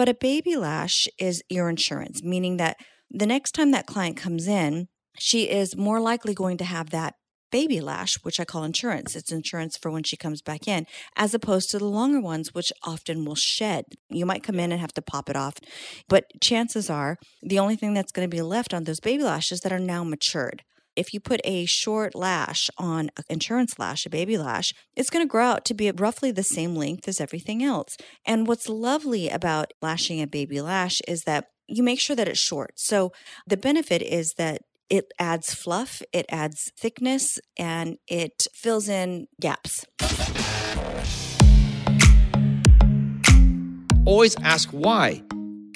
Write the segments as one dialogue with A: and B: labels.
A: But a baby lash is your insurance, meaning that the next time that client comes in, she is more likely going to have that baby lash, which I call insurance. It's insurance for when she comes back in, as opposed to the longer ones, which often will shed. You might come in and have to pop it off, but chances are the only thing that's going to be left on those baby lashes that are now matured. If you put a short lash on an insurance lash, a baby lash, it's going to grow out to be roughly the same length as everything else. And what's lovely about lashing a baby lash is that you make sure that it's short. So the benefit is that it adds fluff, it adds thickness, and it fills in gaps.
B: Always ask why.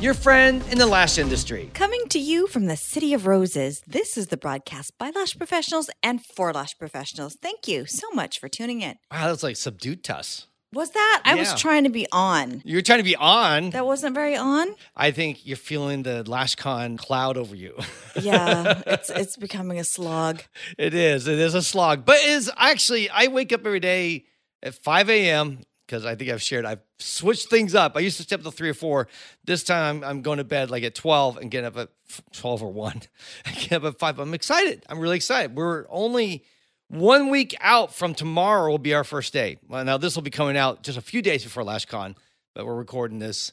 B: your friend in the lash industry.
A: Coming to you from the City of Roses, this is the broadcast by lash professionals and for lash professionals. Thank you so much for tuning in.
B: Wow, that's like subdued tuss.
A: Was that? I was
B: Yeah.
A: trying to be on.
B: You're trying to be on.
A: That wasn't very on.
B: I think you're feeling the LashCon cloud over you.
A: Yeah, it's it's becoming a slog.
B: It is. It is a slog. But it is actually, I wake up every day at 5 a.m. because I think I've shared, I've switched things up. I used to stay up till three or four. This time I'm, going to bed like at 12 and get up at 12 or 1. I get up at 5. I'm excited. I'm really excited. We're only one week out from tomorrow will be our first day. Well, now this will be coming out just a few days before LashCon, but we're recording this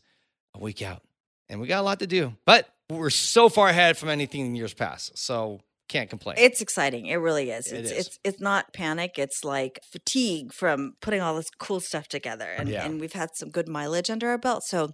B: a week out. And we got a lot to do. But we're so far ahead from anything in years past. So can't complain.
A: It's exciting. It really is.
B: It
A: It's it's it's not panic. It's like fatigue from putting all this cool stuff together. And
B: Yeah.
A: and we've had some good mileage under our belt, so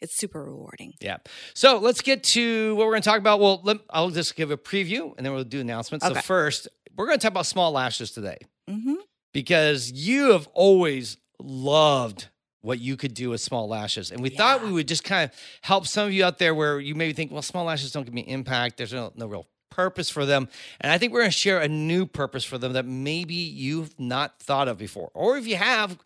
A: it's super rewarding.
B: Yeah. So let's get to what we're going to talk about. Well, let, I'll just give a preview and then we'll do announcements. So first, we're going to talk about small lashes today
A: hmm
B: because you have always loved what you could do with small lashes. And we thought we would just kind of help some of you out there where you maybe think, well, small lashes don't give me impact. There's no, no real purpose for them. And I think we're going to share a new purpose for them that maybe you've not thought of before. Or if you have,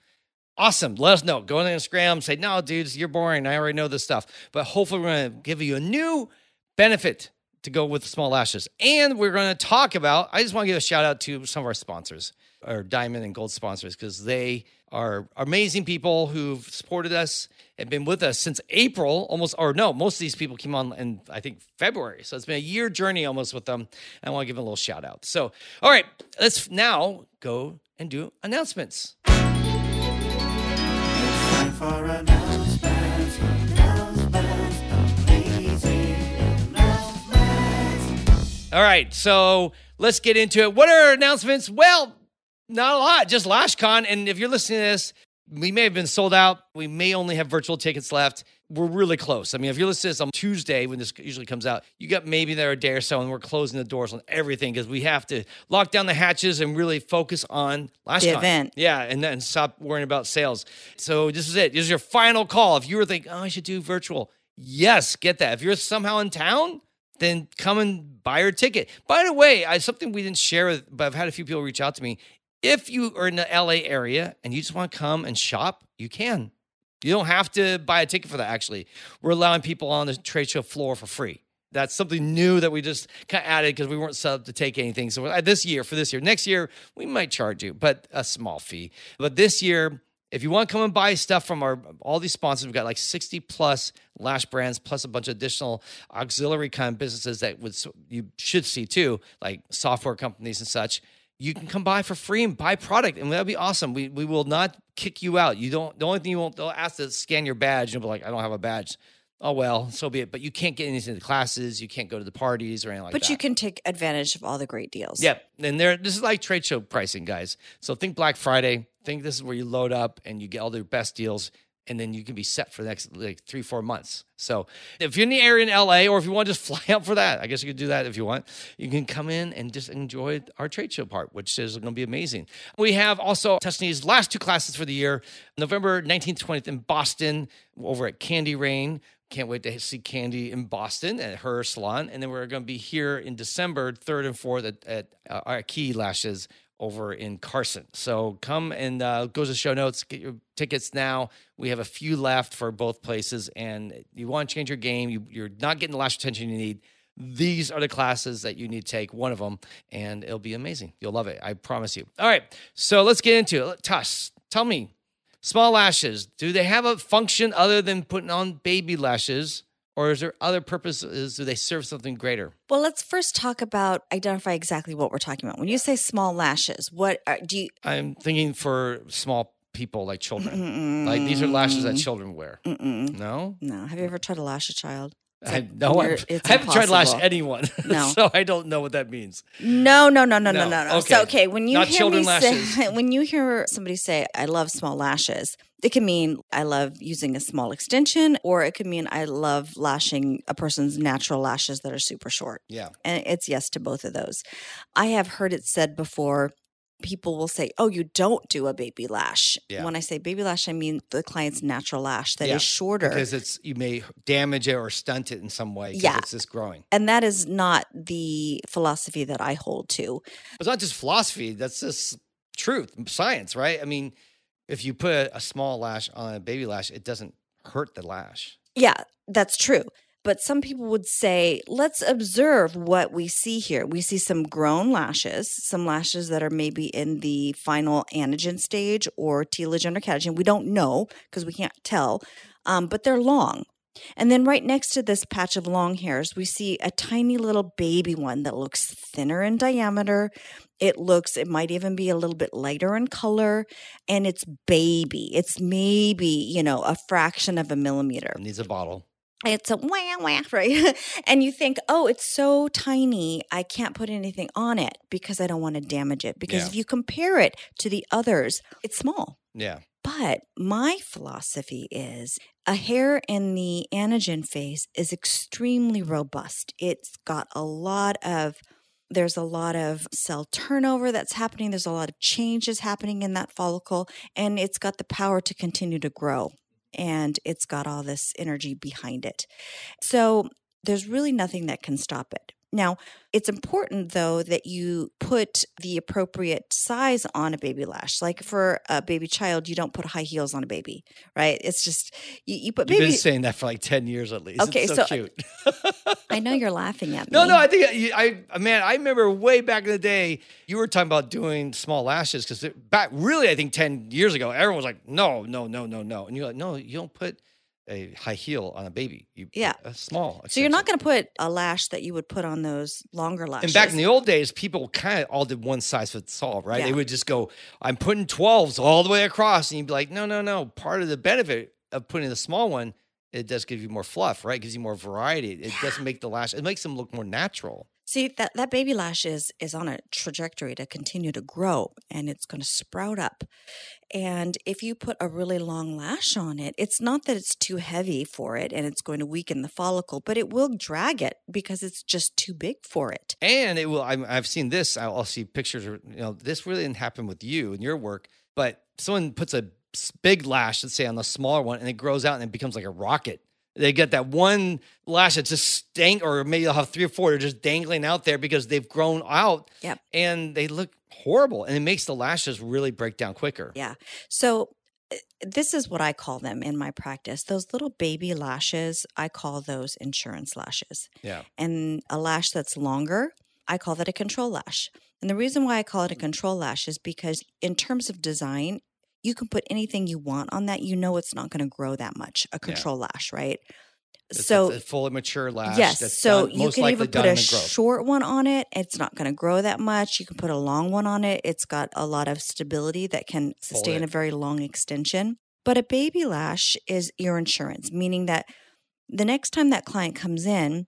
B: awesome. Let us know. Go on Instagram, say, no, dudes, you're boring. I already know this stuff. But hopefully, we're going to give you a new benefit to go with small lashes. And we're going to talk about, I just want to give a shout out to some of our sponsors, our diamond and gold sponsors, because they are amazing people who've supported us and been with us since April, almost, or no, most of these people came on in, I think, February. So it's been a year journey almost with them. I want to give them a little shout out. So, all right, let's now go and do announcements. All right, so let's get into it. What are our announcements? Well, not a lot, just LashCon. And if you're listening to this, we may have been sold out. We may only have virtual tickets left. We're really close. I mean, if you're listening to this on Tuesday when this usually comes out, you got maybe there a day or so, and we're closing the doors on everything because we have to lock down the hatches and really focus on LashCon.
A: event.
B: Yeah, and then stop worrying about sales. So this is it. This is your final call. If you were thinking, oh, I should do virtual, yes, get that. If you're somehow in town, then come and buy your ticket. By the way, I something we didn't share, with, but I've had a few people reach out to me. If you are in the LA area and you just want to come and shop, you can. You don't have to buy a ticket for that. Actually, we're allowing people on the trade show floor for free. That's something new that we just kind of added because we weren't set up to take anything. So uh, this year, for this year, next year we might charge you, but a small fee. But this year, if you want to come and buy stuff from our all these sponsors, we've got like 60 plus lash brands, plus a bunch of additional auxiliary kind of businesses that would you should see too, like software companies and such. You can come by for free and buy product, and that'd be awesome. We we will not kick you out. You don't. The only thing you won't they'll ask to scan your badge. You'll be like, I don't have a badge. oh well, so be it. But you can't get into the classes, you can't go to the parties or anything like
A: but
B: that.
A: But you can take advantage of all the great deals.
B: Yep. And there this is like trade show pricing, guys. So think Black Friday. Think this is where you load up and you get all the best deals. And then you can be set for the next like three, four months. So if you're in the area in LA, or if you want to just fly out for that, I guess you could do that if you want. You can come in and just enjoy our trade show part, which is going to be amazing. We have also Tussanee's last two classes for the year, November 19th, 20th in Boston, over at Candy Rain. Can't wait to see Candy in Boston at her salon. And then we're going to be here in December, 3rd and 4th at, at uh, our Key Lashes over in Carson. So come and uh, go to the show notes, get your tickets now. We have a few left for both places. And you want to change your game, you, you're not getting the lash attention you need. These are the classes that you need to take, one of them, and it'll be amazing. You'll love it. I promise you. All right. So let's get into it. Tuss, tell me Small lashes, do they have a function other than putting on baby lashes? Or is there other purposes? Do they serve something greater?
A: Well, let's first talk about identify exactly what we're talking about. When you say small lashes, what are, do you?
B: I'm thinking for small people like children. Like these are lashes that children wear.
A: Mm-mm.
B: No?
A: No. Have you ever tried to lash a child? It's
B: I,
A: like
B: no,
A: you're-
B: I've,
A: it's
B: I haven't tried to lash anyone.
A: No.
B: so I don't know what that means.
A: No, no, no, no, no,
B: No.
A: no, no.
B: Okay.
A: So okay, when you
B: Not
A: hear me
B: lashes.
A: say when you hear somebody say I love small lashes, it can mean I love using a small extension, or it could mean I love lashing a person's natural lashes that are super short.
B: Yeah.
A: And it's yes to both of those. I have heard it said before. People will say, "Oh, you don't do a baby lash."
B: Yeah.
A: When I say baby lash, I mean the client's natural lash that is
B: Yeah,
A: shorter.
B: Because it's you may damage it or stunt it in some way.
A: Yeah.
B: It's just growing.
A: and that is not the philosophy that I hold to.
B: It's not just philosophy. That's just truth, science, right? I mean, if you put a small lash on a baby lash, it doesn't hurt the lash.
A: Yeah, that's true. But some people would say, let's observe what we see here. We see some grown lashes, some lashes that are maybe in the final anagen stage or telogen or catagen. We don't know because we can't tell, um, but they're long. And then right next to this patch of long hairs, we see a tiny little baby one that looks thinner in diameter. It looks, it might even be a little bit lighter in color, and it's baby. It's maybe, you know, a fraction of a millimeter
B: It needs a bottle.
A: It's a wah wah, right? and you think, oh, it's so tiny, I can't put anything on it because I don't want to damage it. Because
B: Yeah.
A: if you compare it to the others, it's small.
B: Yeah.
A: But my philosophy is a hair in the anagen phase is extremely robust. It's got a lot of there's a lot of cell turnover that's happening. There's a lot of changes happening in that follicle, and it's got the power to continue to grow. And it's got all this energy behind it. So there's really nothing that can stop it. Now, it's important though that you put the appropriate size on a baby lash. Like for a baby child, you don't put high heels on a baby, right? It's just you, you put
B: You've been saying that for like 10 years at least.
A: Okay,
B: it's so,
A: so-
B: cute.
A: I know you're laughing at me.
B: No, no, I think you- I, man, I remember way back in the day, you were talking about doing small lashes because back really, I think 10 years ago, everyone was like, no, no, no, no, no. And you're like, no, you don't put a high heel on a baby. You
A: Yeah.
B: a small.
A: So you're not going to put a lash that you would put on those longer lashes.
B: And back in the old days, people kind of all did one size fits all, right? They would just go, I'm putting 12s all the way across. And you'd be like, no, no, no. Part of the benefit of putting the small one, it does give you more fluff, right? It gives you more variety. It doesn't make the lash, it makes them look more natural.
A: See that that baby lash is is on a trajectory to continue to grow and it's going to sprout up. And if you put a really long lash on it, it's not that it's too heavy for it and it's going to weaken the follicle, but it will drag it because it's just too big for it.
B: And it will, I'm, I've seen this, I'll, I'll see pictures, you know, this really didn't happen with you and your work, but someone puts a big lash, let's say on the smaller one, and it grows out and it becomes like a rocket. They get that one lash that's just stank, or maybe they'll have three or four that are just dangling out there because they've grown out
A: Yep.
B: and they look horrible. And it makes the lashes really break down quicker.
A: Yeah. So uh, this is what I call them in my practice. Those little baby lashes, I call those insurance lashes.
B: Yeah.
A: and a lash that's longer, I call that a control lash. And the reason why I call it a control lash is because, in terms of design, you can put anything you want on that. You know it's not going to grow that much, a control lash, right?
B: It's,
A: so,
B: it's a fully mature lash.
A: yes, so
B: done-
A: you can even put a
B: in the growth.
A: short one on it. It's not going to grow that much. You can put a long one on it. It's got a lot of stability that can sustain a very long extension. But a baby lash is your insurance, meaning that the next time that client comes in,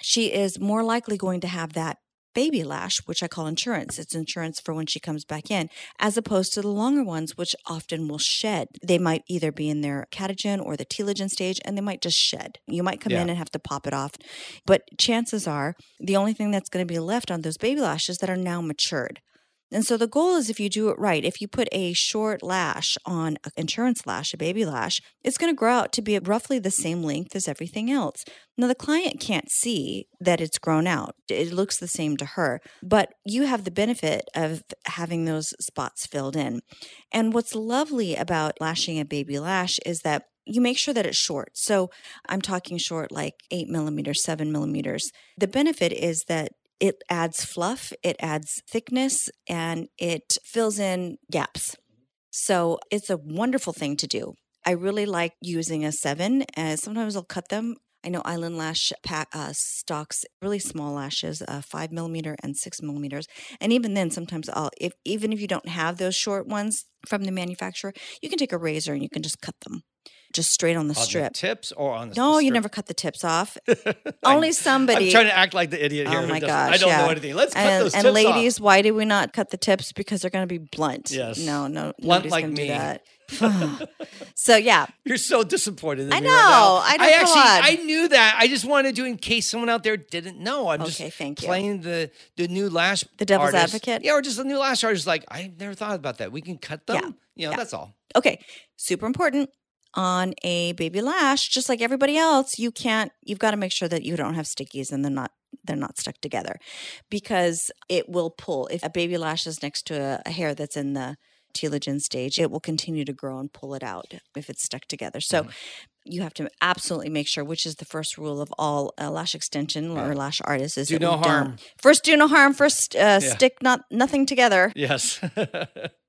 A: she is more likely going to have that baby lash, which I call insurance. It's insurance for when she comes back in, as opposed to the longer ones, which often will shed. They might either be in their catagen or the telogen stage, and they might just shed. You might come
B: Yeah.
A: in and have to pop it off. But chances are the only thing that's going to be left on those baby lashes that are now matured. And so the goal is if you do it right, if you put a short lash on an insurance lash, a baby lash, it's going to grow out to be roughly the same length as everything else. Now, the client can't see that it's grown out. It looks the same to her, but you have the benefit of having those spots filled in. And what's lovely about lashing a baby lash is that you make sure that it's short. So I'm talking short, like eight millimeters, seven millimeters. The benefit is that it adds fluff, it adds thickness, and it fills in gaps. So it's a wonderful thing to do. I really like using a seven, and sometimes I'll cut them. I know Island Lash pack uh, stocks really small lashes, uh, five millimeter and six millimeters, and even then, sometimes I'll if even if you don't have those short ones from the manufacturer, you can take a razor and you can just cut them, just straight on the
B: On the
A: strip.
B: tips or on the
A: no, you never cut the tips off. Only somebody.
B: I'm trying to act like the idiot here.
A: Oh my gosh!
B: I don't
A: yeah.
B: know anything. Let's cut those
A: and
B: tips
A: ladies,
B: off.
A: why do we not cut the tips? Because they're going to be blunt.
B: Yes.
A: No, no,
B: Blunt like me.
A: Do that. so yeah,
B: You're so disappointed. In
A: I
B: right
A: know.
B: now.
A: I know,
B: I actually. I knew that. I just wanted to, in case someone out there didn't know. I'm
A: Okay,
B: just
A: thank you.
B: playing the the new lash.
A: The devil's
B: artist.
A: advocate?
B: Yeah, or just the new lash artist. Like I never thought about that. We can cut them.
A: Yeah.
B: You know,
A: Yeah.
B: that's all.
A: okay, super important on a baby lash. Just like everybody else, you can't. You've got to make sure that you don't have stickies and they're not they're not stuck together because it will pull. If a baby lash is next to a, a hair that's in the telogen stage, it will continue to grow and pull it out if it's stuck together. So. You have to absolutely make sure, which is the first rule of all uh, lash extension or lash artists, is
B: Do no
A: we don't-
B: harm.
A: First, do no harm. First, uh, stick not nothing together.
B: Yes.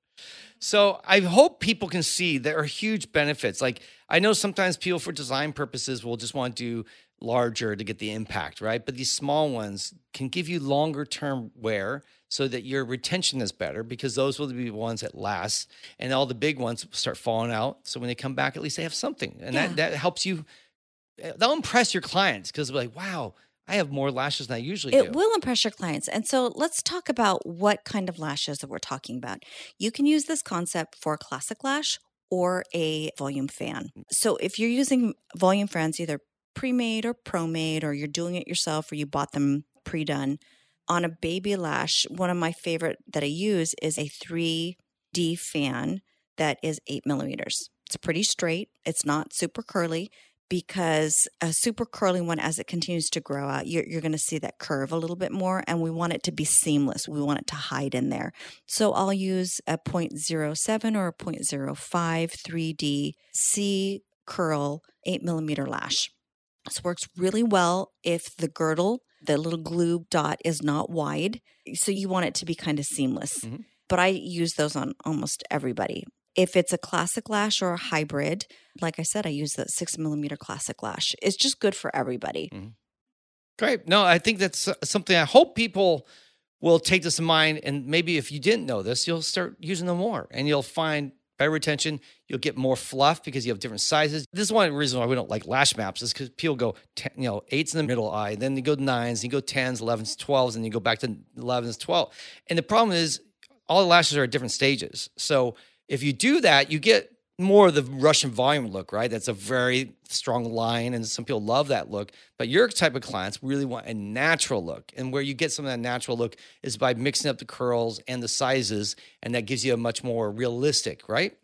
B: so I hope people can see there are huge benefits. Like I know sometimes people for design purposes will just want to do larger to get the impact, right? But these small ones can give you longer term wear so that your retention is better because those will be the ones that last and all the big ones start falling out. So when they come back, at least they have something. And
A: Yeah.
B: that, that helps you. eh, They'll impress your clients because like, wow, I have more lashes than I usually
A: It
B: do.
A: will impress your clients. And so let's talk about what kind of lashes that we're talking about. You can use this concept for a classic lash or a volume fan. So if you're using volume fans, either pre-made or pro-made, or you're doing it yourself or you bought them pre-done, on a baby lash, one of my favorite that I use is a 3D fan that is eight millimeters. It's pretty straight. It's not super curly because a super curly one, as it continues to grow out, you're, you're going to see that curve a little bit more. And we want it to be seamless. We want it to hide in there. So I'll use a 0.07 or a 0.05 3D C curl eight millimeter lash. This works really well if the girdle, the little glue dot, is not wide. So you want it to be kind of seamless.
B: Mhm.
A: But I use those on almost everybody. If it's a classic lash or a hybrid, like I said, I use the six millimeter classic lash. It's just good for everybody.
B: Great. No, I think that's uh, something I hope people will take this in mind. And maybe if you didn't know this, you'll start using them more and you'll find better retention. You'll get more fluff because you have different sizes. This is one reason why we don't like lash maps is because people go, 10, you know, eights in the middle eye, then you go nines, you go 10s, 11s, 12s, and you go back to 11s, 12. And the problem is all the lashes are at different stages. So if you do that, you get more of the Russian volume look, right? That's a very strong line, and some people love that look. But your type of clients really want a natural look, and where you get some of that natural look is by mixing up the curls and the sizes, and that gives you a much more realistic, right?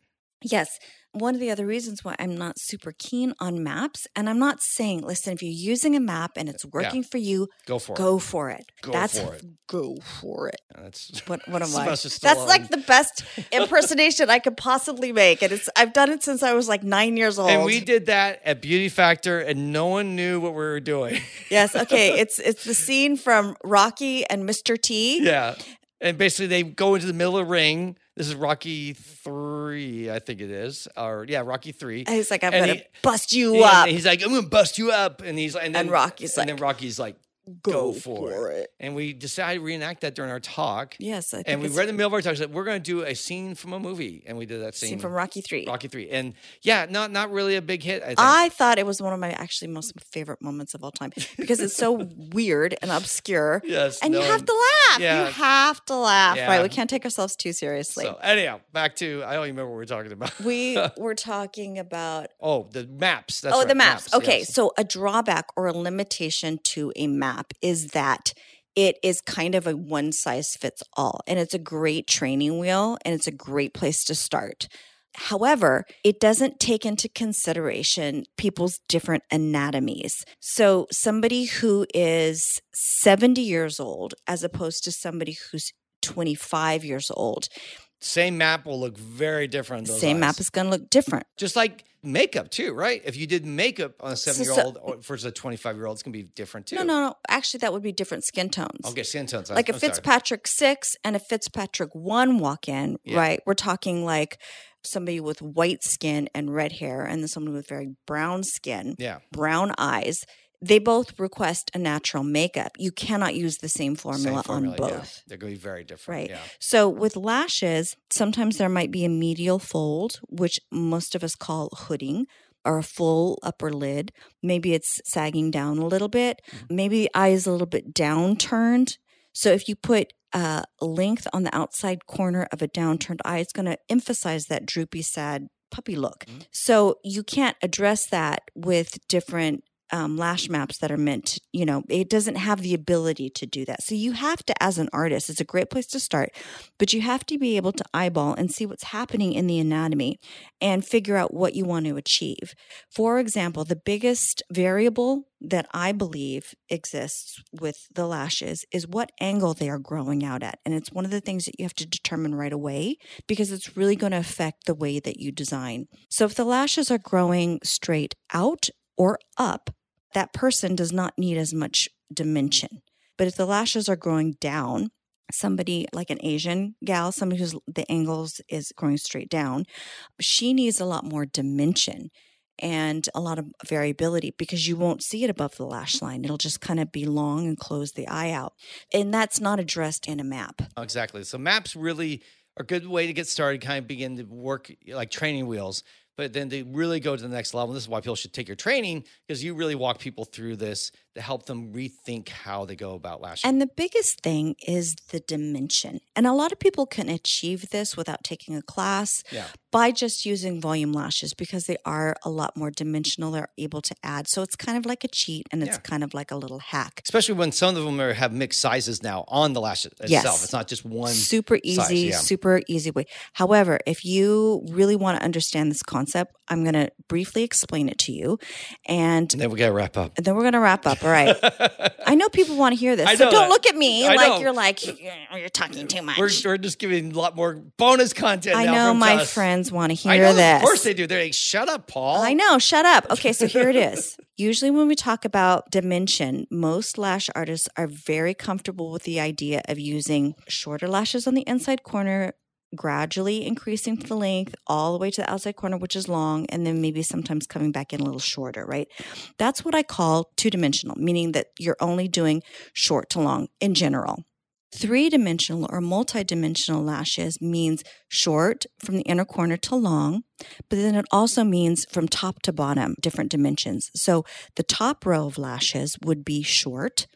A: Yes. One of the other reasons why I'm not super keen on maps, and I'm not saying, listen, if you're using a map and it's working for you,
B: Go for it.
A: go for it.
B: Go
A: That's
B: for it.
A: go for it.
B: That's
A: What what am I? That's like the best impersonation I could possibly make, and it's I've done it since I was like nine years old.
B: And we did that at Beauty Factor, and no one knew what we were doing.
A: yes, okay. It's it's the scene from Rocky and Mr. T.
B: yeah. And basically, they go into the middle of the ring. This is Rocky three, I think it is, or yeah, Rocky three.
A: And he's like, I'm
B: And
A: gonna
B: he-
A: bust you
B: Yeah,
A: up.
B: and he's like, I'm gonna bust you up, and he's like, and then
A: And Rocky's
B: and then Rocky's like, go, for, it. And we decided to reenact that during our talk.
A: Yes, I think
B: And we read in the middle of our talk, said, we're going to do a scene from a movie. And we did that scene,
A: scene from Rocky Three.
B: Rocky 3. And yeah, not not really a big hit. I.
A: I thought it was one of my actually most favorite moments of all time because it's so weird and obscure.
B: yes.
A: And you have to laugh.
B: yeah.
A: You have to laugh,
B: Yeah.
A: right? We can't take ourselves too seriously.
B: So, anyhow, back to, I don't even remember what we are talking about.
A: we were talking about
B: oh, the maps. That's
A: oh,
B: right,
A: the maps. Okay,
B: yes.
A: so a drawback or a limitation to a map is that it is kind of a one size fits all, and it's a great training wheel and it's a great place to start. However, it doesn't take into consideration people's different anatomies. So, somebody who is 70 years old, as opposed to somebody who's 25 years old,
B: Same map will look very different. those
A: same
B: eyes.
A: map is going to look different.
B: Just like makeup, too, right? If you did makeup on a seven-year-old versus a 25 year old, it's going to be different, too.
A: No, no, no. Actually, that would be different skin tones.
B: Okay, skin tones.
A: like a
B: I'm sorry.
A: Fitzpatrick six and a Fitzpatrick one walk in,
B: Yeah.
A: right? We're talking like somebody with white skin and red hair, and then someone with very brown skin,
B: Yeah.
A: brown eyes. They both request a natural makeup. You cannot use the same formula,
B: Same formula,
A: on
B: yeah.
A: both.
B: They're going to be very different.
A: Right.
B: Yeah.
A: So with lashes, sometimes there might be a medial fold, which most of us call hooding, or a full upper lid. Maybe it's sagging down a little bit.
B: Mm-hmm.
A: Maybe the eye is a little bit downturned. So if you put uh, length on the outside corner of a downturned eye, it's going to emphasize that droopy, sad puppy look.
B: Mhm.
A: So you can't address that with different um, lash maps that are meant, you know, it doesn't have the ability to do that. So you have to, as an artist, it's a great place to start, but you have to be able to eyeball and see what's happening in the anatomy and figure out what you want to achieve. For example, the biggest variable that I believe exists with the lashes is what angle they are growing out at. And it's one of the things that you have to determine right away because it's really going to affect the way that you design. So if the lashes are growing straight out or up, that person does not need as much dimension. But if the lashes are growing down, somebody like an Asian gal, somebody who's the angles is growing straight down, she needs a lot more dimension and a lot of variability because you won't see it above the lash line. It'll just kind of be long and close the eye out. And that's not addressed in a map.
B: Exactly. So maps really are a good way to get started, kind of begin to work like training wheels. But then to really go to the next level, this is why people should take your training because you really walk people through this to help them rethink how they go about lashing.
A: And the biggest thing is the dimension. And a lot of people can achieve this without taking a class
B: yeah.
A: by just using volume lashes because they are a lot more dimensional. They're able to add. So it's kind of like a cheat and it's
B: Yeah.
A: kind of like a little hack.
B: Especially when some of them are, have mixed sizes now on the lash itself.
A: Yes.
B: It's not just one.
A: super easy,
B: size, yeah.
A: super easy way. However, if you really want to understand this concept, I'm going to briefly explain it to you. And
B: And then we're going to wrap up.
A: And then we're going to wrap up. All right. I know people want to hear this.
B: I
A: so
B: know
A: don't
B: that.
A: look at me
B: I
A: like
B: know.
A: you're like, you're, you're talking too much.
B: We're, we're just giving a lot more bonus content.
A: I
B: now
A: know
B: from
A: my
B: us.
A: friends want to hear
B: I know,
A: this.
B: Of course they do. They're like, shut up, Paul.
A: I know. Shut up. Okay, so here it is. Usually, when we talk about dimension, most lash artists are very comfortable with the idea of using shorter lashes on the inside corner, gradually increasing the length all the way to the outside corner, which is long, and then maybe sometimes coming back in a little shorter, right? That's what I call two dimensional, meaning that you're only doing short to long in general. Three dimensional or multi dimensional lashes means short from the inner corner to long, but then it also means from top to bottom, different dimensions. So the top row of lashes would be short,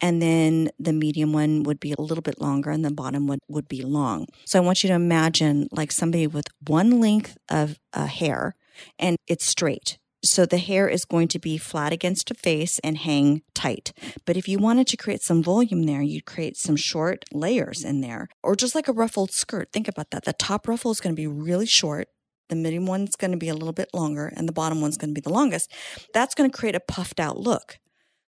A: and then the medium one would be a little bit longer, and the bottom one would be long. So I want you to imagine like somebody with one length of uh, hair and it's straight. So the hair is going to be flat against a face and hang tight. But if you wanted to create some volume there, you'd create some short layers in there, or just like a ruffled skirt. Think about that. The top ruffle is going to be really short. The medium one's going to be a little bit longer, and the bottom one's going to be the longest. That's going to create a puffed out look.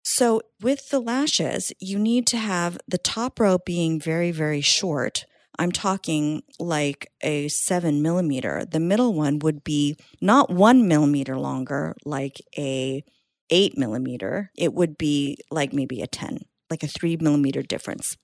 A: So, with the lashes, you need to have the top row being very, very short. I'm talking like a seven millimeter. The middle one would be not one millimeter longer, like a eight millimeter. It would be like maybe a 10, like a three millimeter difference.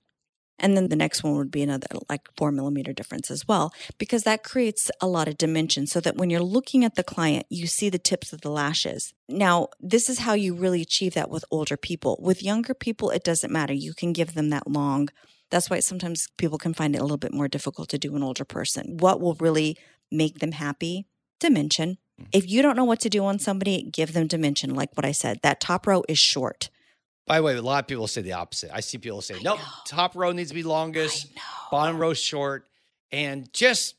A: And then the next one would be another like four millimeter difference as well, because that creates a lot of dimension so that when you're looking at the client, you see the tips of the lashes. Now, this is how you really achieve that with older people. With younger people, it doesn't matter. You can give them that long. That's why sometimes people can find it a little bit more difficult to do an older person. What will really make them happy? Dimension. Mm-hmm. If you don't know what to do on somebody, give them dimension. Like what I said, that top row is short.
B: By the way, a lot of people say the opposite. I see people say, nope, top row needs to be longest, bottom row short. And just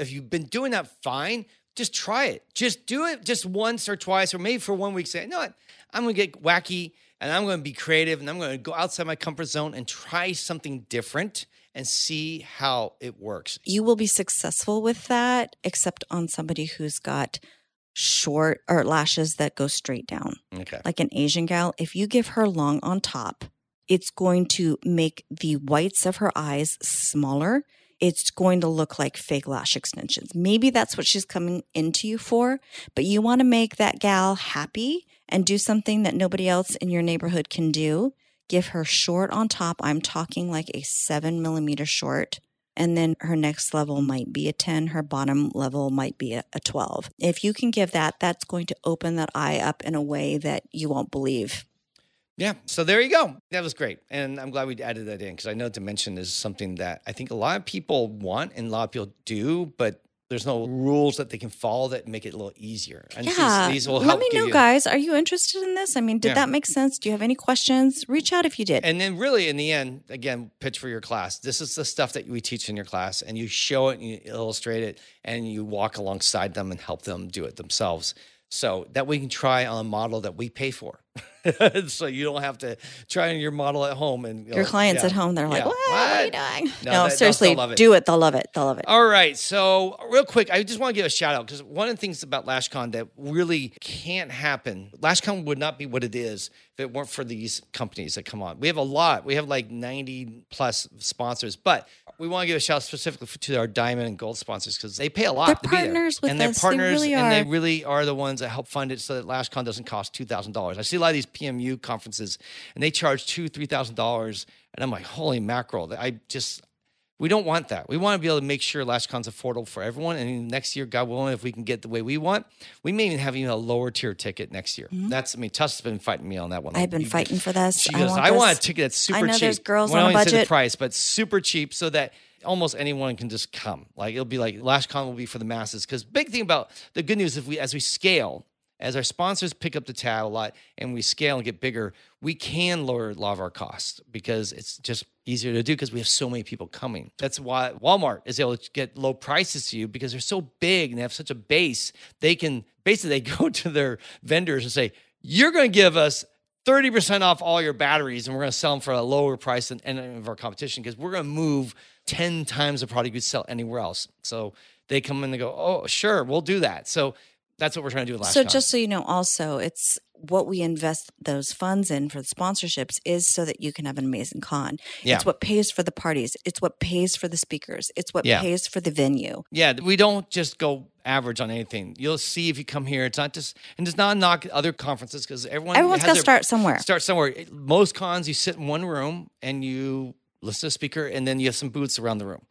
B: if you've been doing that fine, just try it. Just do it just once or twice, or maybe for one week, say, you know what? I'm gonna get wacky and I'm gonna be creative and I'm gonna go outside my comfort zone and try something different and see how it works.
A: you will be successful with that, except on somebody who's got short or lashes that go straight down.
B: Okay.
A: Like an Asian gal, if you give her long on top, it's going to make the whites of her eyes smaller. It's going to look like fake lash extensions. Maybe that's what she's coming into you for, but you want to make that gal happy and do something that nobody else in your neighborhood can do. Give her short on top. I'm talking like a seven millimeter short and then her next level might be a 10 her bottom level might be a, a 12 if you can give that that's going to open that eye up in a way that you won't believe
B: Yeah. So there you go. That was great. And I'm glad we added that in because I know dimension is something that I think a lot of people want and a lot of people do, but there's no rules that they can follow that make it a little easier. And these-
A: yeah
B: these, will
A: let me know
B: you-
A: guys are you interested in this i mean did
B: Yeah.
A: that make sense do you have any questions reach out if you did
B: And then, really, in the end, again, pitch for your class. This is the stuff that we teach in your class, and you show it and you illustrate it, and you walk alongside them and help them do it themselves. So that we can try on a model that we pay for. so you don't have to try on your model at home. And
A: your clients
B: yeah,
A: at home they're like
B: yeah.
A: what, what are you doing
B: No,
A: no,
B: they'll-
A: seriously
B: love
A: do it they'll love it they'll love it
B: All right. So, real quick, I just want to give a shout out because one of the things about LashCon that really can't happen, LashCon would not be what it is if it weren't for these companies that come on. We have a lot. We have like 90 plus sponsors, but we want to give a shout out specifically to our diamond and gold sponsors because they pay a lot
A: They're
B: to be there.
A: partners with
B: and they're
A: us. They
B: partners,
A: really
B: and they really are the ones that help fund it so that LashCon doesn't cost $2,000. I see a lot of these PMU conferences and they charge two, $3,000. And I'm like, holy mackerel. I just, we don't want that. We want to be able to make sure LashCon's affordable for everyone. And next year, God willing, if we can get the way we want, we may even have even a lower tier ticket next year. That's, I mean, Tuss has been fighting me on that one.
A: Mm-hmm. I've been
B: You-
A: fighting for this
B: She
A: I
B: goes,
A: want
B: I want a ticket that's super cheap.
A: I know
B: cheap.
A: there's girls
B: We
A: on a
B: don't say the
A: budget.
B: price, but super cheap so that almost anyone can just come. Like it'll be like LashCon will be for the masses. Because big thing about the good news if we as we scale, as our sponsors pick up the tab a lot and we scale and get bigger, we can lower a lot of our costs because it's just easier to do because we have so many people coming. That's why Walmart is able to get low prices to you because they're so big and they have such a base. They can basically they go to their vendors and say, "You're going to give us 30% off all your batteries and we're going to sell them for a lower price than any of our competition because we're going to move 10 times the product you'd sell anywhere else. So they come in and go, oh, sure, we'll do that. So that's what we're trying to do with last
A: So just so you know, also it's what we invest those funds in for the sponsorships is so that you can have an amazing con.
B: Yeah.
A: It's what pays for the parties. It's what pays for the speakers. It's what
B: Yeah.
A: pays for the venue.
B: Yeah, we don't just go average on anything. You'll see if you come here. It's not just and it's not knock other conferences because everyone
A: Everyone's
B: has
A: got to
B: their-
A: start somewhere.
B: Start somewhere. Most cons, you sit in one room and you listen to a speaker, and then you have some booths around the room,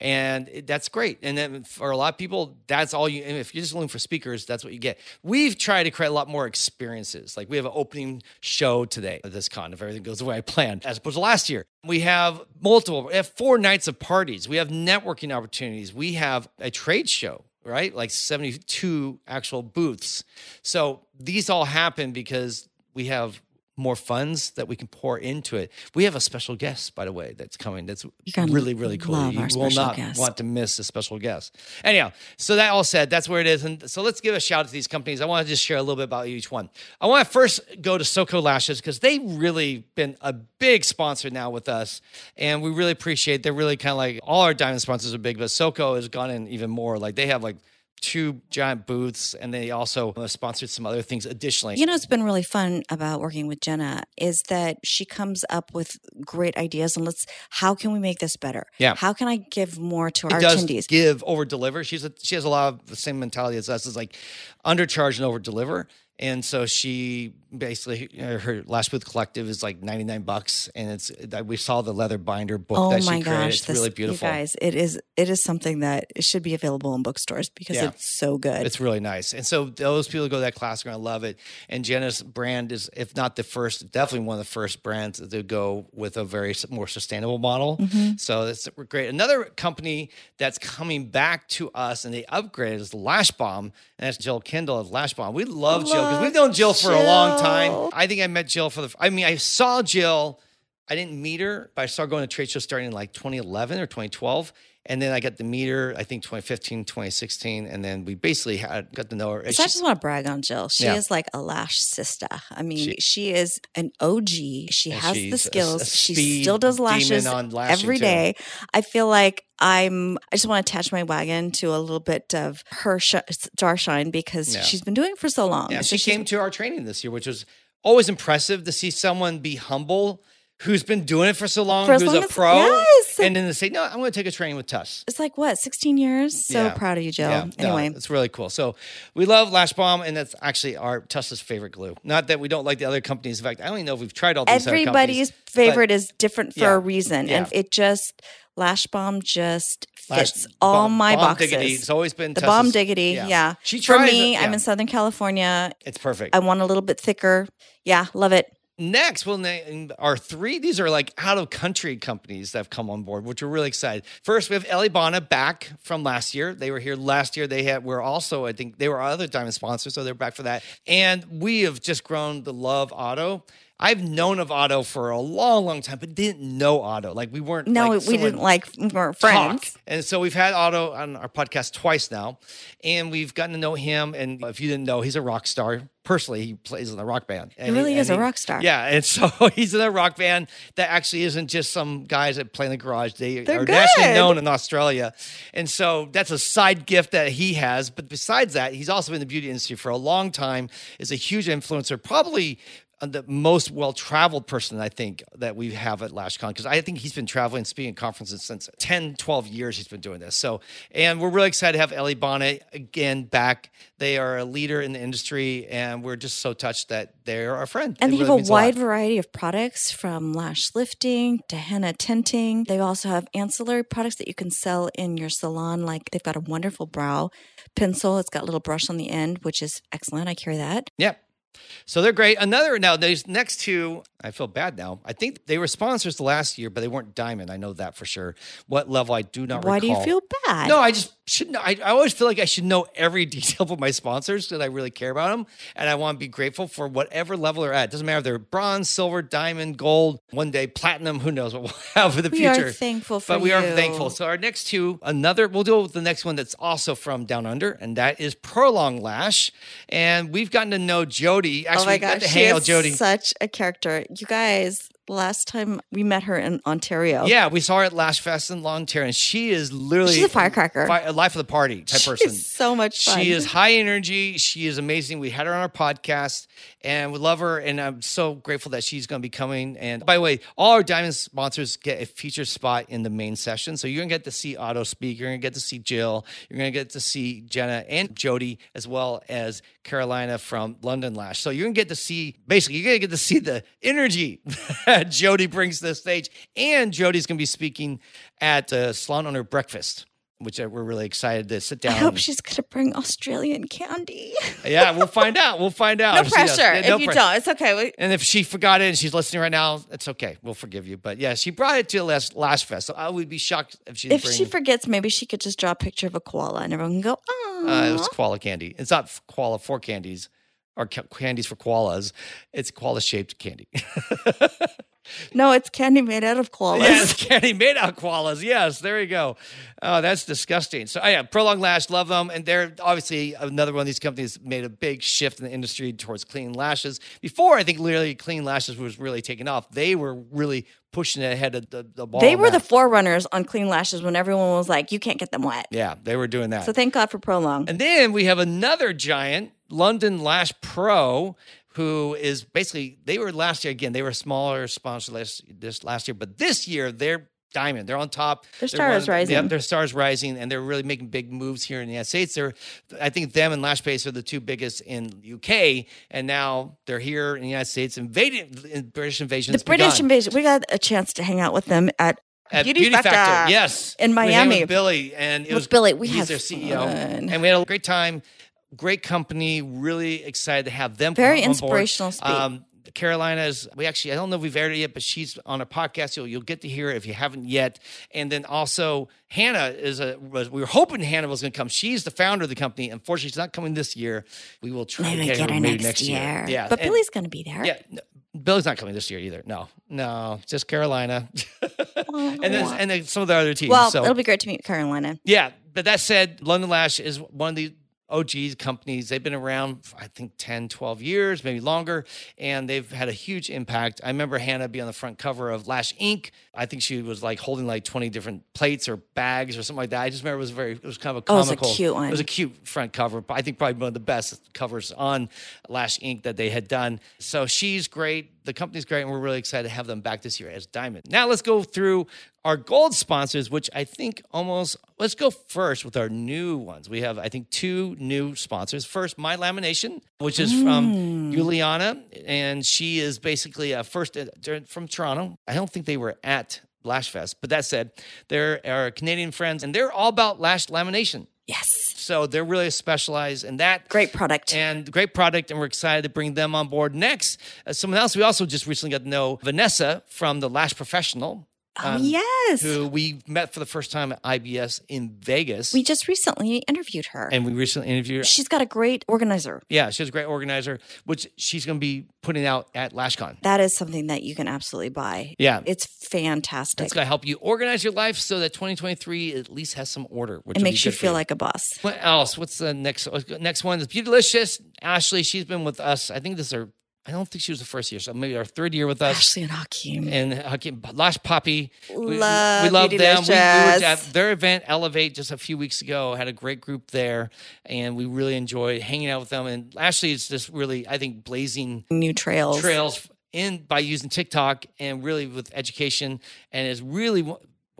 B: and that's great. And then for a lot of people, that's all you. If you're just looking for speakers, that's what you get. We've tried to create a lot more experiences. Like we have an opening show today at this con, if everything goes the way I planned, as opposed to last year. We have multiple. We have four nights of parties. We have networking opportunities. We have a trade show right? Like 72 actual booths. So these all happen because we have more funds that we can pour into it. We have a special guest, by the way, that's coming. That's really, really cool. You will not
A: guest.
B: want to miss a special guest. Anyhow, so that all said, that's where it is. And so let's give a shout out to these companies. I want to just share a little bit about each one. I want to first go to SoCo Lashes because they've really been a big sponsor now with us. And we really appreciate They're really kind of like all our diamond sponsors are big, but SoCo has gone in even more. Like they have like two giant booths and they also uh, sponsored some other things additionally.
A: You know, it's been really fun about working with Jenna is that she comes up with great ideas and let's, how can we make this better?
B: Yeah.
A: How can I give more to our
B: does
A: attendees?
B: give over deliver. She's a, she has a lot of the same mentality as us. Is like undercharge and over deliver. And so she basically her Lash Booth Collective is like 99 bucks. And it's, that we saw the leather binder book
A: Oh
B: that she created.
A: gosh,
B: It's
A: this-
B: really beautiful.
A: You guys, it is it is something that it should be available in bookstores because
B: Yeah.
A: it's so good.
B: It's really nice. And so those people who go to that class are going to love it. And Jenna's brand is, if not the first, definitely one of the first brands to go with a very more sustainable model.
A: Mm-hmm.
B: So that's great. Another company that's coming back to us and they upgraded is Lash Bomb. And that's Jill Kendall of Lash Bomb. We love Jill because we've known Jill for a long time.
A: Jill. Oh.
B: I think I met Jill for the, I mean, I saw Jill. I didn't meet her, but I started going to trade shows starting in like 2011 or 2012. And then I got the meter, I think 2015, 2016. And then we basically had got to know her.
A: So I just want to brag on Jill. She
B: Yeah.
A: is like a lash sister. I mean,
B: She-
A: she, is an OG. She has
B: a-
A: the
B: a
A: skills. she still does lashes
B: on lashing, too.
A: I feel like I'm. I just want to attach my wagon to a little bit of her sh- star shine because
B: Yeah.
A: she's been doing it for so long.
B: Yeah,
A: So
B: she came to our training this year, which was always impressive to see someone be humble who's been doing it for so long,
A: For
B: who's
A: long
B: a
A: as-
B: pro,
A: yes.
B: and then to say, no, I'm going to take a training with Tuss.
A: It's like what, 16 years? So
B: Yeah.
A: proud of you, Jill.
B: Yeah, no,
A: anyway,
B: it's really cool. So we love Lash Bomb, and that's actually our Tuss's favorite glue. Not that we don't like the other companies. In fact, I don't even know if we've tried all these other
A: everybody's favorite is different for
B: Yeah.
A: a reason, and it just Lash Bomb just
B: Lash
A: fits all
B: Bomb-
A: my
B: Bomb
A: boxes.
B: Diggity, It's always been
A: the
B: Tuss's-
A: bomb diggity, yeah.
B: She
A: For me,
B: it,
A: I'm in Southern California.
B: It's perfect.
A: I want a little bit thicker. Yeah, love it.
B: Next, we'll name our three. These are like out of country companies that have come on board, which we're really excited. First, we have Elleebana back from last year. They were here last year. They had were also, I think, they were our other diamond sponsors, so they're back for that. And we have just grown the love Otto. I've known of Otto for a long, long time, but didn't know Otto. Like we weren't.
A: No,
B: like,
A: we didn't like we weren't friends.
B: talk. And so we've had Otto on our podcast twice now, and we've gotten to know him. And if you didn't know, he's a rock star. Personally, he plays in a rock band. And
A: really
B: and
A: is a rock star.
B: Yeah, and so he's in a rock band that actually isn't just some guys that play in the garage. They
A: They're
B: are nationally known in Australia, and so that's a side gift that he has. But besides that, he's also been in the beauty industry for a long time. Is a huge influencer, probably Uh, the most well-traveled person I think that we have at LashCon because I think he's been traveling, speaking at conferences since 10, 12 years he's been doing this. So, and we're really excited to have Elleebana again back. They are a leader in the industry and we're just so touched that they're our friend.
A: And
B: It
A: they have a wide variety of products from lash lifting to henna tinting. They also have ancillary products that you can sell in your salon. Like they've got a wonderful brow pencil. It's got a little brush on the end, which is excellent. I carry that.
B: Yep. So they're great. Another now, these next two, I feel bad now. I think they were sponsors the last year, but they weren't diamond. I know that for sure. What level I do not
A: Why do you feel bad?
B: No, I just should know. I, I always feel like I should know every detail of my sponsors because I really care about them. And I want to be grateful for whatever level they're at. It doesn't matter if they're bronze, silver, diamond, gold, one day platinum. Who knows what we'll have for the
A: we
B: future.
A: are thankful for
B: But we are thankful. So our next two, another, we'll deal with the next one that's also from Down Under, and that is Prolong Lash. And we've gotten to know Jody. Actually,
A: oh my gosh,
B: to
A: she
B: hang
A: is
B: Jody.
A: such a character. You guys, last time we met her in Ontario.
B: Yeah, we saw her at Lash Fest in Long Terra, and she is literally
A: She's a firecracker.
B: fi- a life of the party type
A: She's
B: person.
A: so much fun.
B: She is high energy. She is amazing. We had her on our podcast and we love her. And I'm so grateful that she's going to be coming. And by the way, all our Diamond sponsors get a featured spot in the main session. So you're going to get to see Otto speak. You're going to get to see Jill. You're going to get to see Jenna and Jody, as well as Carolina from London Lash. So you're going to get to see, basically, you're going to get to see the energy Jody brings to the stage. And Jody's going to be speaking at uh, Salon Owner Breakfast. Which uh, we're really excited to sit down.
A: I hope she's going to bring Australian candy.
B: yeah, we'll find out. We'll find out.
A: no pressure.
B: Yeah, no
A: if you
B: pressure.
A: don't, it's okay.
B: And if she forgot it and she's listening right now, it's okay. We'll forgive you. But yeah, she brought it to last last fest. So I would be shocked if she
A: If
B: bring.
A: she forgets, maybe she could just draw a picture of a koala and everyone can go, oh.
B: uh, it was koala candy. It's not koala for candies or ca- candies for koalas. It's koala shaped candy.
A: no, it's candy made out of koalas.
B: yes, candy made out of koalas. Yes, there you go. Oh, that's disgusting. So, oh, yeah, Prolong Lash, love them. And they're obviously another one of these companies made a big shift in the industry towards clean lashes. Before, I think literally clean lashes was really taking off. They were really pushing it ahead of the, the ball.
A: They were the forerunners on clean lashes when everyone was like, you can't get them wet.
B: yeah, they were doing that.
A: So thank God for Prolong.
B: And then we have another giant, London Lash Pro, who is basically they were last year again. They were a smaller sponsor last this last year, but this year they're diamond. They're on top.
A: Their
B: They're
A: star is rising.
B: Yep, their stars rising, and they're really making big moves here in the United States. They're, I think, them and Lash Base are the two biggest in UK, and now they're here in the United States, invading in British invasion.
A: The British
B: begun.
A: invasion. We got a chance to hang out with them at,
B: At
A: Beauty, Factor.
B: yes,
A: in Miami.
B: with Billy, and it
A: With
B: was
A: Billy, we
B: he's
A: had
B: their CEO,
A: fun.
B: and we had a great time. Great company. Really excited to have them.
A: Very
B: come on board.
A: inspirational speak.
B: Um, Carolina's. We actually, I don't know if we've aired it yet, but she's on a podcast. You'll you'll get to hear it if you haven't yet. And then also Hannah is a. Was, we were hoping Hannah was going to come. She's the founder of the company. Unfortunately, she's not coming this year. We will try
A: maybe
B: to
A: get her
B: maybe
A: next, year.
B: Yeah,
A: But
B: and-
A: Billy's going to be there.
B: yeah, no, Billy's not coming this year either. No, no, just Carolina, and then and then some of the other teams.
A: Well,
B: so
A: it'll be great to meet Carolina.
B: yeah, but that said, London Lash is one of the OGs companies. They've been around, for, I think, 10, 12 years, maybe longer, and they've had a huge impact. I remember Hannah be on the front cover of Lash Inc. I think she was like holding like 20 different plates or bags or something like that. I just remember it was very, it was kind of a comical.
A: Oh, it was a cute one.
B: It was a cute front cover, but I think probably one of the best covers on Lash Inc. that they had done. So she's great. The company's great, and we're really excited to have them back this year as Diamond. Now let's go through our gold sponsors, which I think almost let's go first with our new ones. We have, I think, two new sponsors. First, My Lamination, which is from Juliana, and she is basically a first uh, from Toronto. I don't think they were at Lashfest, but that said, they're our Canadian friends, and they're all about lash lamination.
A: Yes.
B: So they're really specialized in that.
A: Great product.
B: And great product, and we're excited to bring them on board next. Uh, someone else we also just recently got to know, Vanessa from the Lash Professional,
A: oh, um, yes.
B: who we met for the first time at IBS in Vegas.
A: we just recently interviewed her.
B: and we recently interviewed her.
A: She's got a great organizer.
B: Yeah, she's a great organizer, which she's going to be putting out at LashCon.
A: That is something that you can absolutely buy.
B: Yeah.
A: It's fantastic.
B: It's going to help you organize your life so that 2023 at least has some order. Which
A: It makes you feel like a boss.
B: What else? What's the next next one? Is Beautylicious. Ashley, she's been with us. I think this is her. I don't think she was the first year, so maybe our third year with us.
A: Ashley and Hakeem.
B: And Hakeem, Lash Poppy, we, we
A: Love
B: love them. We, we were at their event, Elevate, just a few weeks ago. Had a great group there, and we really enjoyed hanging out with them. And Ashley is just really, I think, blazing
A: New trails.
B: trails in by using TikTok and really with education, and is really.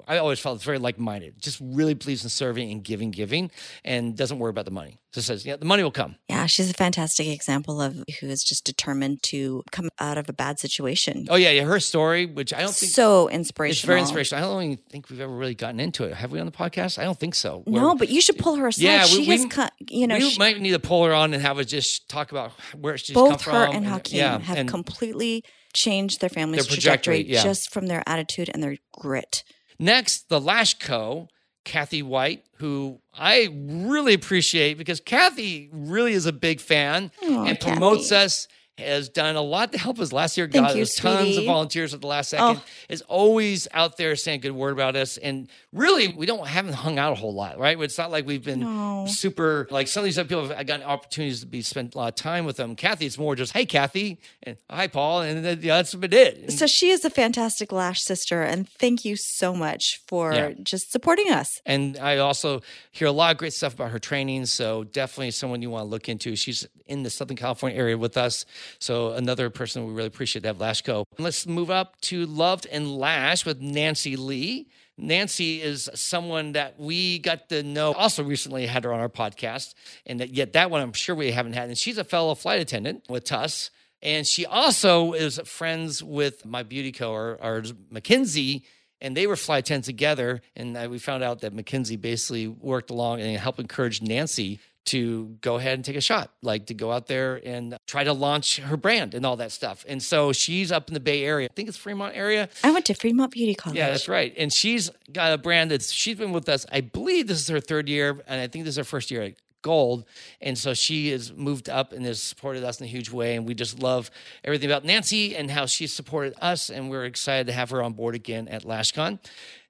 B: I always felt it's very like-minded. Just really believes in serving and giving, giving, and doesn't worry about the money. Just says, yeah, the money will come.
A: Yeah, she's a fantastic example of who is just determined to come out of a bad situation.
B: Oh yeah, yeah. Her story, which I don't think
A: so inspirational.
B: it's very inspirational. I don't even think we've ever really gotten into it. Have we on the podcast? I don't think so.
A: No, but you should pull her aside.
B: Yeah, we-
A: she
B: we-
A: has, co- you know,
B: we
A: she-
B: might need to pull her on and have her just talk about where she's come
A: both
B: from.
A: her and Hakeem
B: yeah,
A: have
B: and
A: completely changed their family's
B: Their trajectory,
A: trajectory
B: yeah.
A: just from their attitude and their grit.
B: Next, the Lash Co. Kathy White, who I really appreciate because Kathy really is a big fan and promotes
A: Kathy.
B: us. Has done a lot to help us. Last year,
A: Thank
B: got
A: you,
B: tons of volunteers at the last second.
A: Oh.
B: Is always out there saying a good word about us. And really, we don't haven't hung out a whole lot, right? It's not like we've been
A: No.
B: super like some of these other people have gotten opportunities to be spent a lot of time with them. Kathy, it's more just hey Kathy and hi Paul, and then, yeah, that's about it. And-
A: So she is a fantastic Lash sister, and thank you so much for
B: Yeah.
A: just supporting us.
B: And I also hear a lot of great stuff about her training. So definitely someone you want to look into. She's in the Southern California area with us. So another person we really appreciate to have Lashco. Let's move up to Loved and Lash with Nancy Lee. Nancy is someone that we got to know also recently had her on our podcast. And that, yet that one I'm sure we haven't had. And she's a fellow flight attendant with Tuss. And she also is friends with my beauty co or, or Mackenzie and they were flight attendants together. And uh, we found out that Mackenzie basically worked along and helped encourage Nancy to go ahead and take a shot, like to go out there and try to launch her brand and all that stuff. And so she's up in the Bay Area. I think it's Fremont area.
A: I went to Fremont Beauty College.
B: Yeah, that's right. And she's got a brand that's she's been with us. I believe this is her third year, and I think this is her first year at Gold. And so she has moved up and has supported us in a huge way. And we just love everything about Nancy and how she's supported us. And we're excited to have her on board again at LashCon.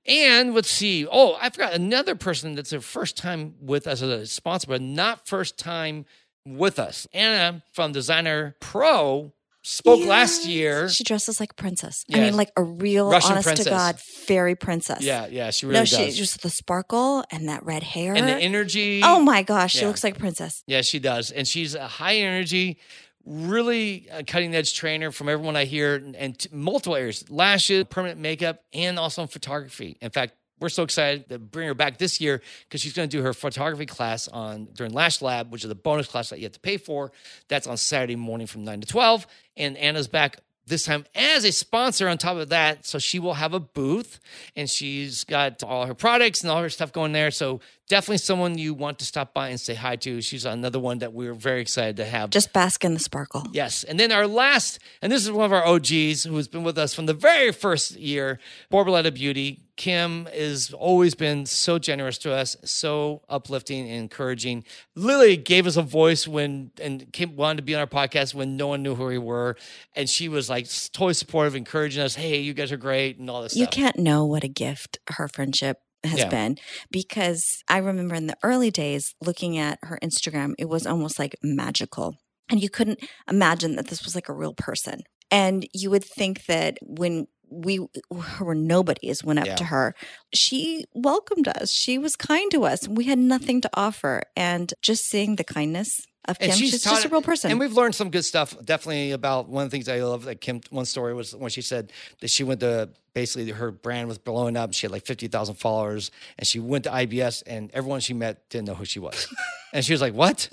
B: And let's see. Oh, I forgot another person that's her first time with us as a sponsor, but not first time with us. Anna from Designer Pro spoke last year.
A: She dresses like a princess. I mean, like a real,
B: Russian
A: honest
B: princess.
A: to God, fairy princess.
B: Yeah, yeah, she really does.
A: no,
B: does.
A: she just the sparkle and that red hair.
B: and the energy.
A: oh my gosh, she looks like a princess.
B: Yeah, she does. And she's a high energy, really a cutting edge trainer from everyone I hear and, and t- multiple areas lashes, permanent makeup, and also in photography. In fact, we're so excited to bring her back this year because she's going to do her photography class on during Lash Lab, which is a bonus class that you have to pay for. That's on Saturday morning from 9 to 12. And Anna's back this time as a sponsor on top of that. So she will have a booth and she's got all her products and all her stuff going there. So definitely someone you want to stop by and say hi to. She's another one that we're very excited to have.
A: Just bask in the sparkle.
B: Yes. And then our last, and this is one of our OGs who's been with us from the very first year, Borboleta Beauty. Kim has always been so generous to us, so uplifting and encouraging. Lily gave us a voice when, and Kim wanted to be on our podcast when no one knew who we were. And she was like totally supportive, encouraging us, hey, you guys are great, and all this
A: You
B: stuff.
A: can't know what a gift her friendship has
B: Yeah.
A: been because I remember in the early days looking at her Instagram, it was almost like magical. And you couldn't imagine that this was like a real person. And you would think that when we were nobodies went up
B: Yeah.
A: to her, she welcomed us. She was kind to us. We had nothing to offer. And just seeing the kindness of Kim, she's,
B: taught
A: just a real person.
B: And we've learned some good stuff. Definitely about one of the things I love that Kim. One story was when she said that she went to basically her brand was blowing up. She had like fifty thousand followers, and she went to IBS, and everyone she met didn't know who she was. and she was like, "What?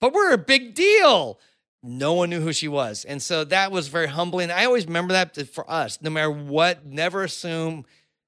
B: but we're a big deal." No one knew who she was, and so that was very humbling. I always remember that for us. No matter what, never assume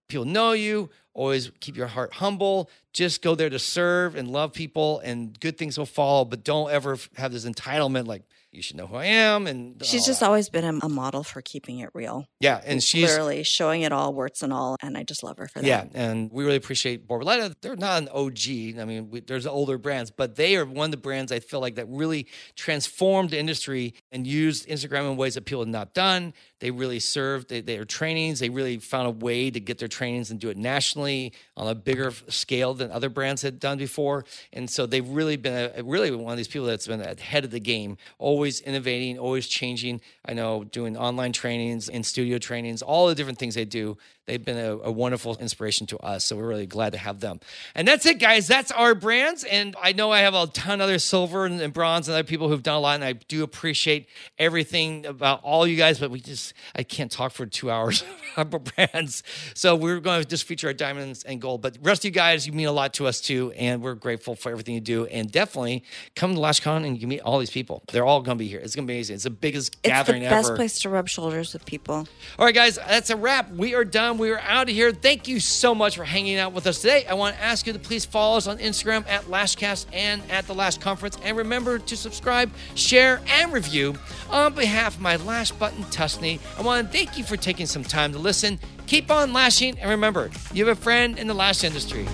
B: people know you. Always keep your heart humble. Just go there to serve and love people, and good things will follow. But don't ever have this entitlement like you should know who I am. And
A: she's just
B: that.
A: always been a, a model for keeping it real.
B: yeah, and she's
A: literally showing it all, warts and all. And I just love her for that.
B: yeah, and we really appreciate Borboleta. They're not an OG. I mean, we, there's older brands, but they are one of the brands I feel like that really transformed the industry and used Instagram in ways that people had not done. They really served they, their trainings. They really found a way to get their trainings and do it nationally on a bigger scale than other brands had done before. And so they've really been a, really one of these people that's been at head of the game, always innovating, always changing. I know doing online trainings, in studio trainings, all the different things they do. They've been a, a wonderful inspiration to us. So we're really glad to have them. And that's it, guys. That's our brands. And I know I have a ton of other silver and, and bronze and other people who've done a lot. And I do appreciate everything about all you guys, but we just, I can't talk for two hours about brands. So we're going to just feature our diamonds and gold. But the rest of you guys, you mean a lot to us too. And we're grateful for everything you do. And definitely come to LashCon and you meet all these people. They're all going to be here. It's going to be amazing. It's the biggest
A: It's the
B: gathering
A: best
B: ever.
A: place to rub shoulders with people.
B: All right, guys, that's a wrap. We are done. We are out of here. Thank you so much for hanging out with us today. I want to ask you to please follow us on Instagram at LashCast and at the Lash Conference. And remember to subscribe, share, and review. On behalf of my Lash Button Tussanee, I want to thank you for taking some time to listen. Keep on lashing, and remember, you have a friend in the lash industry.